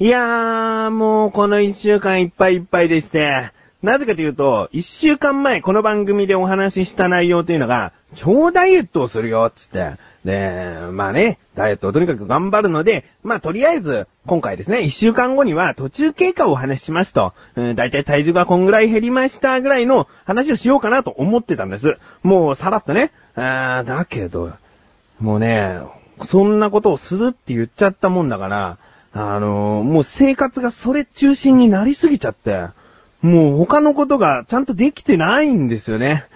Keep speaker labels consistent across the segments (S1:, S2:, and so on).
S1: いやー、もうこの一週間いっぱいいっぱいでして、なぜかというと、一週間前この番組でお話しした内容というのが、超ダイエットをするよ、つって。で、まあね、ダイエットをとにかく頑張るので、まあとりあえず、今回ですね、一週間後には途中経過をお話ししますと、うん、だいたい体重がこんぐらい減りましたぐらいの話をしようかなと思ってたんです。もうさらっとね。あーだけど、もうね、そんなことをするって言っちゃったもんだから、あのーもう生活がそれ中心になりすぎちゃって、もう他のことがちゃんとできてないんですよね。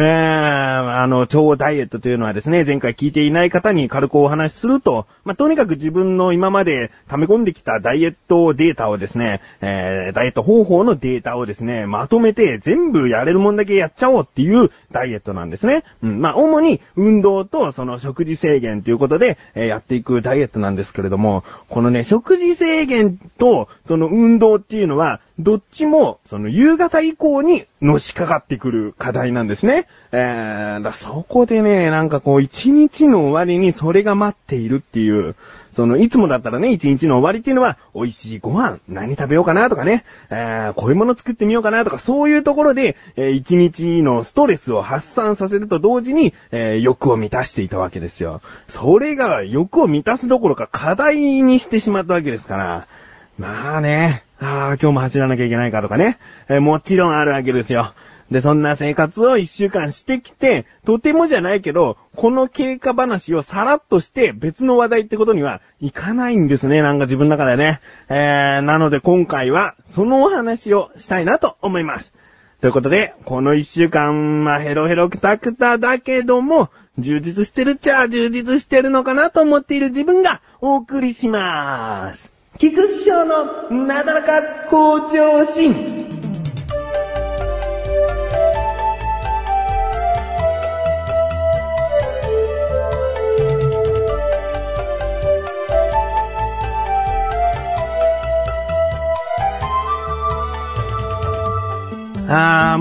S1: えー、あの、超ダイエットというのはですね、前回聞いていない方に軽くお話しすると、まあ、とにかく自分の今まで溜め込んできたダイエットデータをですね、えー、ダイエット方法のデータをですね、まとめて全部やれるもんだけやっちゃおうっていうダイエットなんですね。うん、まあ、主に運動とその食事制限ということで、えーやっていくダイエットなんですけれども、このね、食事制限とその運動っていうのは、どっちも、その夕方以降にのしかかってくる課題なんですね。えー、だそこでね、なんかこう、一日の終わりにそれが待っているっていう、その、いつもだったらね、一日の終わりっていうのは、美味しいご飯、何食べようかなとかね、えー、こういうもの作ってみようかなとか、そういうところで、えー一日のストレスを発散させると同時に、えー欲を満たしていたわけですよ。それが欲を満たすどころか課題にしてしまったわけですから、まあね、ああ、今日も走らなきゃいけないかとかね、えーもちろんあるわけですよ。で、そんな生活を一週間してきて、とてもじゃないけど、この経過話をさらっとして別の話題ってことにはいかないんですね、なんか自分の中でね。えー、なので今回は、そのお話をしたいなと思います。ということで、この一週間、まあ、ヘロヘロクタクタだけども、充実してるっちゃ充実してるのかなと思っている自分がお送りします。菊師匠のなだらか向上心。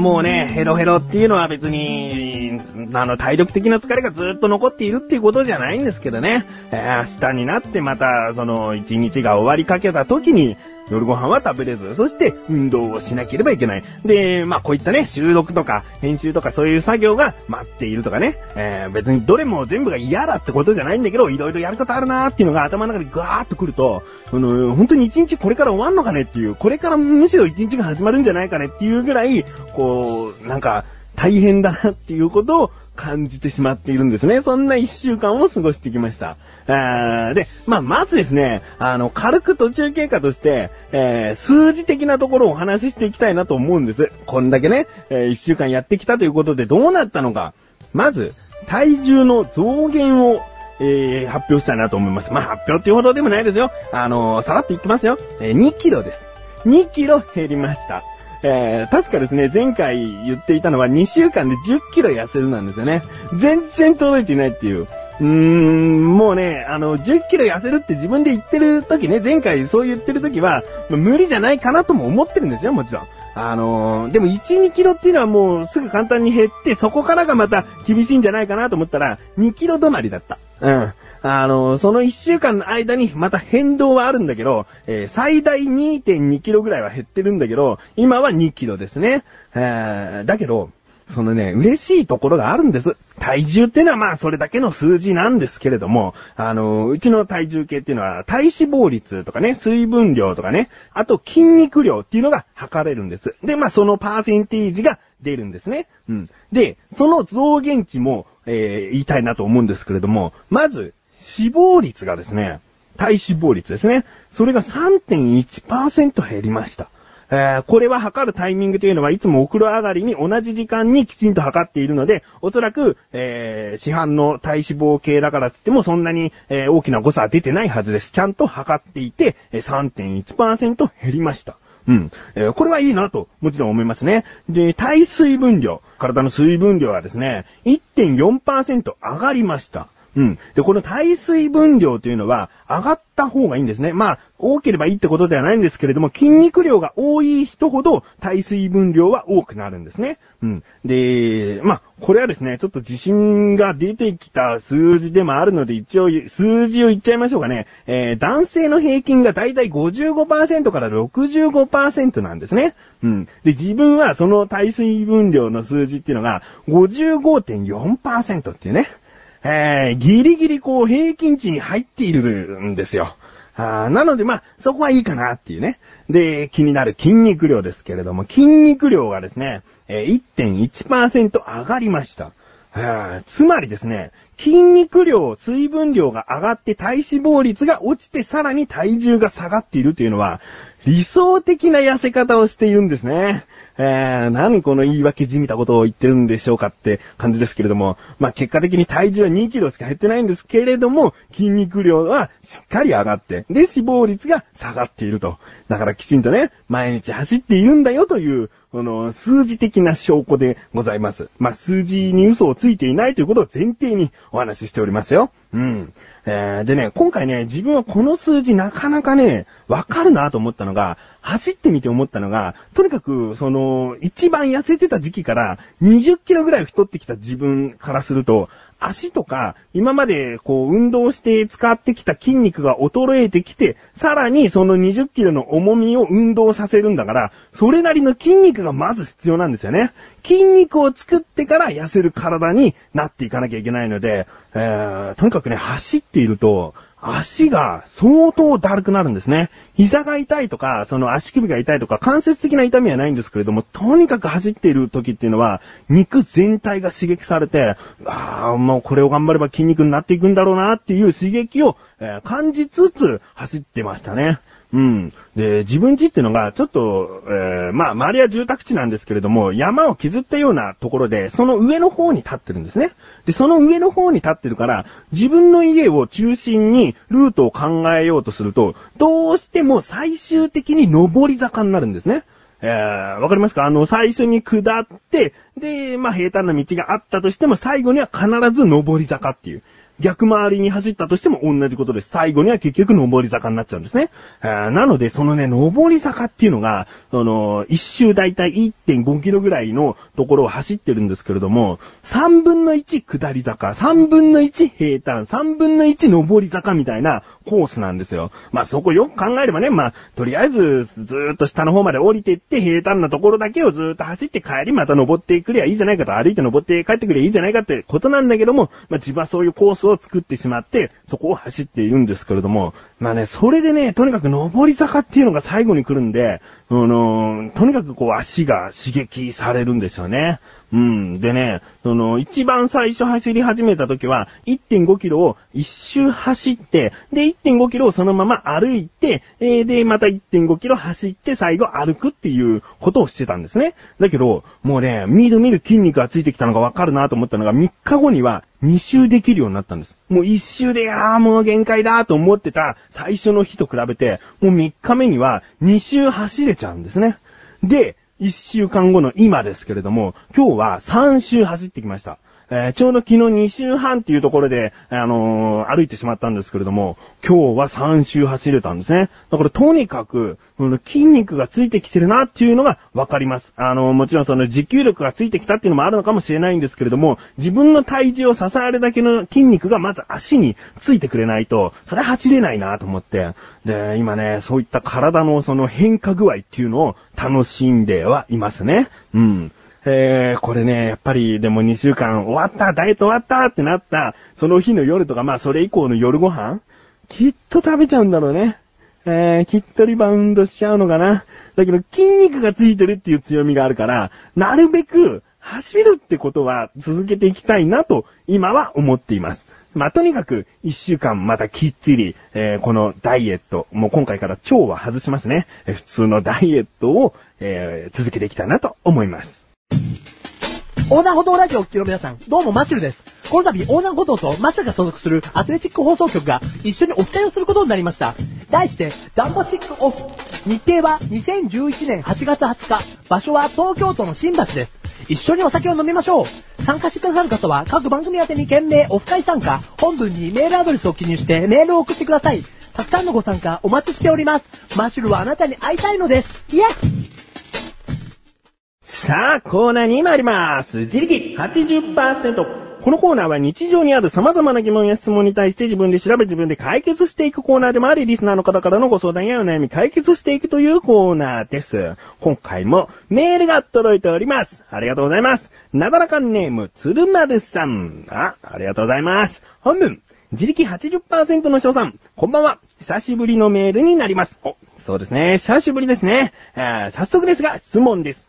S1: もうね、ヘロヘロっていうのは別に、あの、体力的な疲れがずっと残っているっていうことじゃないんですけどね。えー明日になってまた、その、一日が終わりかけた時に、夜ご飯は食べれず、そして運動をしなければいけない。で、まあこういったね、収録とか編集とかそういう作業が待っているとかね、えー別にどれも全部が嫌だってことじゃないんだけど、いろいろやることあるなーっていうのが頭の中にガーッとくると、その、本当に一日これから終わんのかねっていう、これからむしろ一日が始まるんじゃないかねっていうぐらい、こう、なんか、大変だなっていうことを感じてしまっているんですね。そんな一週間を過ごしてきました。あーで、まあ、まずですね、あの、軽く途中経過として、えー数字的なところをお話ししていきたいなと思うんです。こんだけね、えー一週間やってきたということでどうなったのか。まず、体重の増減を、えー発表したいなと思います。まあ、発表っていうほどでもないですよ。あのーさらっといきますよ。えー2キロです。2キロ減りました。えー、確かですね、前回言っていたのは2週間で10キロ痩せるなんですよね。全然届いていないっていう。うーん、もうね、あの、10キロ痩せるって自分で言ってる時ね、前回そう言ってる時は、無理じゃないかなとも思ってるんですよ、もちろん。あのーでも1、2キロっていうのはもうすぐ簡単に減って、そこからがまた厳しいんじゃないかなと思ったら、2キロ止まりだった。うん。あの、その1週間の間にまた変動はあるんだけど、えー最大2.2キロぐらいは減ってるんだけど、今は2キロですね。えーだけど、そのね、嬉しいところがあるんです。体重っていうのはまあそれだけの数字なんですけれども、あの、うちの体重計っていうのは体脂肪率とかね、水分量とかね、あと筋肉量っていうのが測れるんです。で、まあそのパーセンテージが出るんですね。うん。で、その増減値も、えー言いたいなと思うんですけれども、まず、脂肪率がですね、体脂肪率ですね。それが3.1%減りました。えーこれは測るタイミングというのはいつもお風呂上がりに同じ時間にきちんと測っているので、おそらく、えー市販の体脂肪計だからって言ってもそんなに、えー大きな誤差は出てないはずです。ちゃんと測っていて、3.1%減りました。うん。えーこれはいいなと、もちろん思いますね。で、体水分量。体の水分量はですね、1.4%上がりました。うん。で、この耐水分量というのは上がった方がいいんですね。まあ、多ければいいってことではないんですけれども、筋肉量が多い人ほど耐水分量は多くなるんですね。うん。で、まあ、これはですね、ちょっと自信が出てきた数字でもあるので、一応数字を言っちゃいましょうかね。えー、男性の平均がだいたい55%から65%なんですね。うん。で、自分はその耐水分量の数字っていうのが55.4%っていうね。えー、ギリギリこう平均値に入っているんですよ。あなのでまあ、そこはいいかなっていうね。で、気になる筋肉量ですけれども、筋肉量がですね、えー、1.1%上がりました。つまりですね、筋肉量、水分量が上がって体脂肪率が落ちてさらに体重が下がっているというのは、理想的な痩せ方をしているんですね。えー、何この言い訳じみたことを言ってるんでしょうかって感じですけれども、まあ、結果的に体重は2キロしか減ってないんですけれども、筋肉量はしっかり上がって、で、脂肪率が下がっていると。だからきちんとね、毎日走っているんだよという、この、数字的な証拠でございます。まあ、数字に嘘をついていないということを前提にお話ししておりますよ。うん。えー、でね、今回ね、自分はこの数字なかなかね、わかるなと思ったのが、走ってみて思ったのが、とにかく、その、一番痩せてた時期から20キロぐらい太ってきた自分からすると、足とか、今までこう運動して使ってきた筋肉が衰えてきて、さらにその20キロの重みを運動させるんだから、それなりの筋肉がまず必要なんですよね。筋肉を作ってから痩せる体になっていかなきゃいけないので、えー、とにかくね、走っていると、足が相当だるくなるんですね。膝が痛いとか、その足首が痛いとか、関節的な痛みはないんですけれども、とにかく走っている時っていうのは、肉全体が刺激されて、ああ、もうこれを頑張れば筋肉になっていくんだろうなっていう刺激を、えー、感じつつ走ってましたね。うん。で、自分家っていうのが、ちょっと、えー、まあ、周りは住宅地なんですけれども、山を削ったようなところで、その上の方に立ってるんですね。で、その上の方に立ってるから、自分の家を中心にルートを考えようとすると、どうしても最終的に上り坂になるんですね。えー、わかりますか？あの、最初に下って、で、まあ、平坦な道があったとしても、最後には必ず上り坂っていう。逆回りに走ったとしても同じことです。最後には結局上り坂になっちゃうんですね。なので、そのね、上り坂っていうのが、その、一周だいたい1.5キロぐらいのところを走ってるんですけれども、3分の1下り坂、3分の1平坦、3分の1上り坂みたいなコースなんですよ。まあそこよく考えればね、まあ、とりあえず、ずっと下の方まで降りていって、平坦なところだけをずっと走って帰りまた登ってくりゃいいじゃないかと、歩いて登って帰ってくりゃいいじゃないかってことなんだけども、まあ自分はそういうコースを作ってしまって、そこを走っているんですけれども、まあね、それでね、とにかく上り坂っていうのが最後に来るんで、あのー、とにかくこう足が刺激されるんですよね。うん。でね、その、一番最初走り始めた時は、1.5キロを一周走って、で、1.5キロをそのまま歩いて、えー、で、また1.5キロ走って、最後歩くっていうことをしてたんですね。だけど、もうね、みるみる筋肉がついてきたのがわかるなと思ったのが、3日後には2周できるようになったんです。もう1周で、ああ、もう限界だと思ってた最初の日と比べて、もう3日目には2周走れちゃうんですね。で、一週間後の今ですけれども、今日は3週走ってきました。えー、ちょうど昨日2週半っていうところで、あのー、歩いてしまったんですけれども、今日は3周走れたんですね。だからとにかく、筋肉がついてきてるなっていうのがわかります。あのー、もちろんその持久力がついてきたっていうのもあるのかもしれないんですけれども、自分の体重を支えるだけの筋肉がまず足についてくれないと、それ走れないなと思って。で、今ね、そういった体のその変化具合っていうのを楽しんではいますね。うん。えー、これね、やっぱりでも2週間終わった、ダイエット終わったってなった、その日の夜とか、まあそれ以降の夜ご飯きっと食べちゃうんだろうね。えー、きっとリバウンドしちゃうのかな。だけど筋肉がついてるっていう強みがあるから、なるべく走るってことは続けていきたいなと今は思っています。まあ、とにかく、一週間またきっちり、えー、このダイエット、もう今回から腸は外しますね。普通のダイエットを、えー、続けていきたいなと思います。
S2: 横断歩道ラジオをお聴きの皆さん、どうもマッシュルです。この度、横断歩道とマッシュルが所属するアスレチック放送局が一緒にお伝えをすることになりました。題して、ダンボシックオフ。日程は2011年8月20日。場所は東京都の新橋です。一緒にお酒を飲みましょう。参加してくださる方は各番組宛てに件名オフ会参加、本文にメールアドレスを記入してメールを送ってください。たくさんのご参加お待ちしております。マッシュルはあなたに会いたいのです。イエス
S1: さあ、コーナーに参ります。自力80%。このコーナーは日常にある様々な疑問や質問に対して自分で調べ自分で解決していくコーナーでもあり、リスナーの方からのご相談やお悩み解決していくというコーナーです。今回もメールが届いております。ありがとうございます。なだらかネーム、つるまるさん。あ、ありがとうございます。本文、自力80%の翔さん、こんばんは。久しぶりのメールになります。お、そうですね。久しぶりですね。早速ですが、質問です。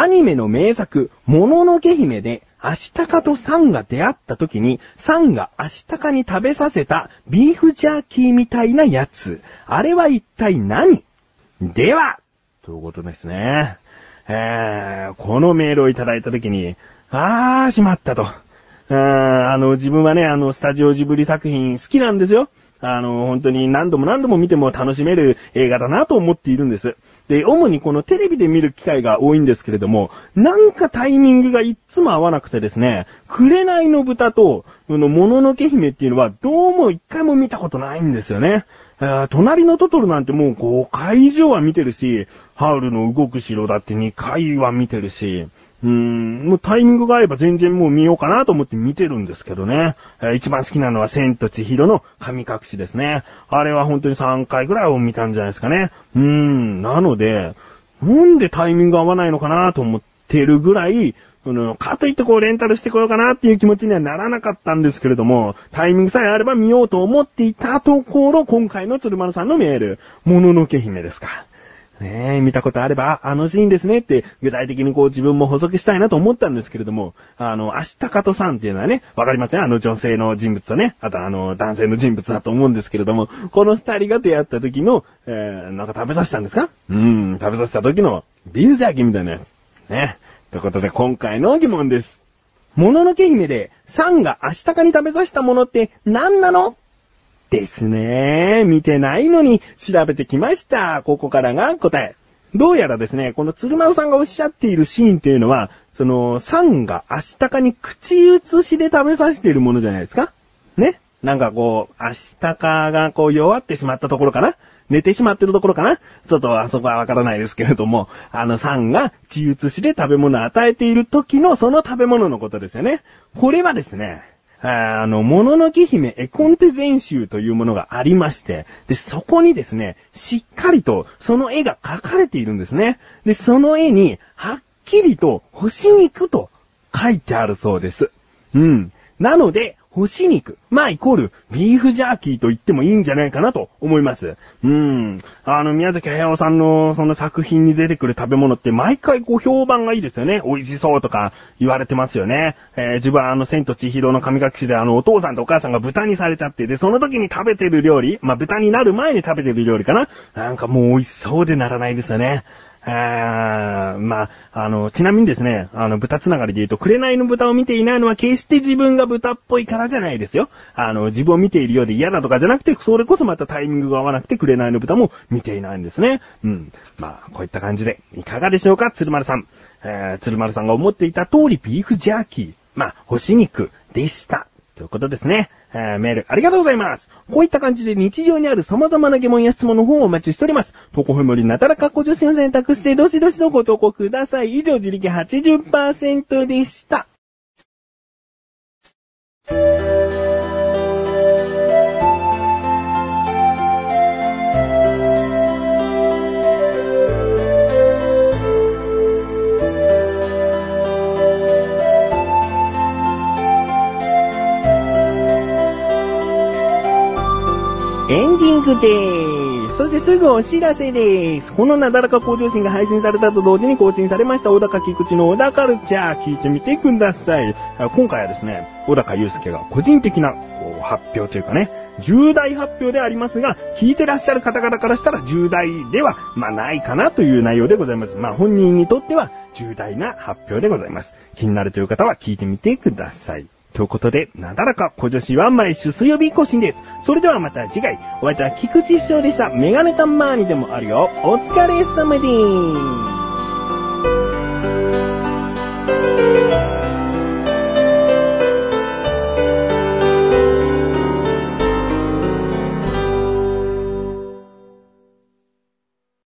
S1: アニメの名作、もののけ姫で、アシタカとサンが出会った時に、サンがアシタカに食べさせたビーフジャーキーみたいなやつ。あれは一体何？では、ということですね。えー、このメールをいただいた時に、あー、しまったと。あーあの、自分はね、あの、スタジオジブリ作品好きなんですよ。あの、本当に何度も何度も見ても楽しめる映画だなと思っているんです。で、主にこのテレビで見る機会が多いんですけれども、なんかタイミングがいっつも合わなくてですね、紅の豚と、この、もののけ姫っていうのは、どうも一回も見たことないんですよね。えー隣のトトロなんてもう5回以上は見てるし、ハウルの動く城だって2回は見てるし、うーん、もうタイミングが合えば全然もう見ようかなと思って見てるんですけどね。え一番好きなのは千と千尋の神隠しですね。あれは本当に3回ぐらいを見たんじゃないですかね。うーん、なので、なんでタイミング合わないのかなと思ってるぐらい、その、かといってこうレンタルしてこようかなっていう気持ちにはならなかったんですけれども、タイミングさえあれば見ようと思っていたところ、今回の鶴丸さんのメール、もののけ姫ですか。ねえ、見たことあれば、あのシーンですねって、具体的にこう自分も補足したいなと思ったんですけれども、あの、アシタカトさんっていうのはね、わかりますよあの女性の人物とね、あとあの、男性の人物だと思うんですけれども、この二人が出会った時の、えー、なんか食べさせたんですか？うん、食べさせた時の、ビーフジャーキーみたいなやつ。ね。ということで、今回の疑問です。もののけ姫で、サンがアシタカに食べさせたものって何なの？ですね。見てないのに調べてきました。ここからが答え。どうやらですね、この鶴丸さんがおっしゃっているシーンっていうのは、その、サンがアシタカに口移しで食べさせているものじゃないですか？ね？なんかこう、アシタカがこう弱ってしまったところかな？寝てしまってるところかな？ちょっとあそこはわからないですけれども、あの、サンが血移しで食べ物を与えている時のその食べ物のことですよね。これはですね、あの、もののけ姫絵コンテ全集というものがありまして、で、そこにですね、しっかりとその絵が描かれているんですね。で、その絵に、はっきりと、星に行くと書いてあるそうです。うん。なので、干し肉。まあ、イコール、ビーフジャーキーと言ってもいいんじゃないかなと思います。うん。あの、宮崎駿さんのその作品に出てくる食べ物って毎回こう評判がいいですよね。美味しそうとか言われてますよね。えー自分はあの、千と千尋の神隠しであの、お父さんとお母さんが豚にされちゃって、で、その時に食べてる料理、まあ、豚になる前に食べてる料理かな。なんかもう美味しそうでならないですよね。あーまあ、あの、ちなみにですね、あの、豚つながりで言うと、紅の豚を見ていないのは決して自分が豚っぽいからじゃないですよ。あの、自分を見ているようで嫌だとかじゃなくて、それこそまたタイミングが合わなくて、紅の豚も見ていないんですね。うん。まあ、こういった感じで、いかがでしょうか、鶴丸さん。えー、鶴丸さんが思っていた通り、ビーフジャーキー。まあ、干し肉でした。ということですね。えーメールありがとうございます。こういった感じで日常にある様々な疑問や質問の方をお待ちしております。投稿フェムリなたらかっこ女子を選択してどしどしのご投稿ください。以上、自力80%でした。ンディングでーす。そしてすぐお知らせでーす。このなだらか向上心が配信されたと同時に更新されました小高菊池の小高カルチャー聞いてみてください。今回はですね、小高祐介が個人的な発表というかね、重大発表でありますが、聞いてらっしゃる方々からしたら重大では、まあないかなという内容でございます。まあ本人にとっては重大な発表でございます。気になるという方は聞いてみてください。ということで、なだらか小女子は毎週水曜日更新です。それではまた次回、お相手は菊池師匠でした。メガネタマーニでもあるよ。お疲れ様でーす。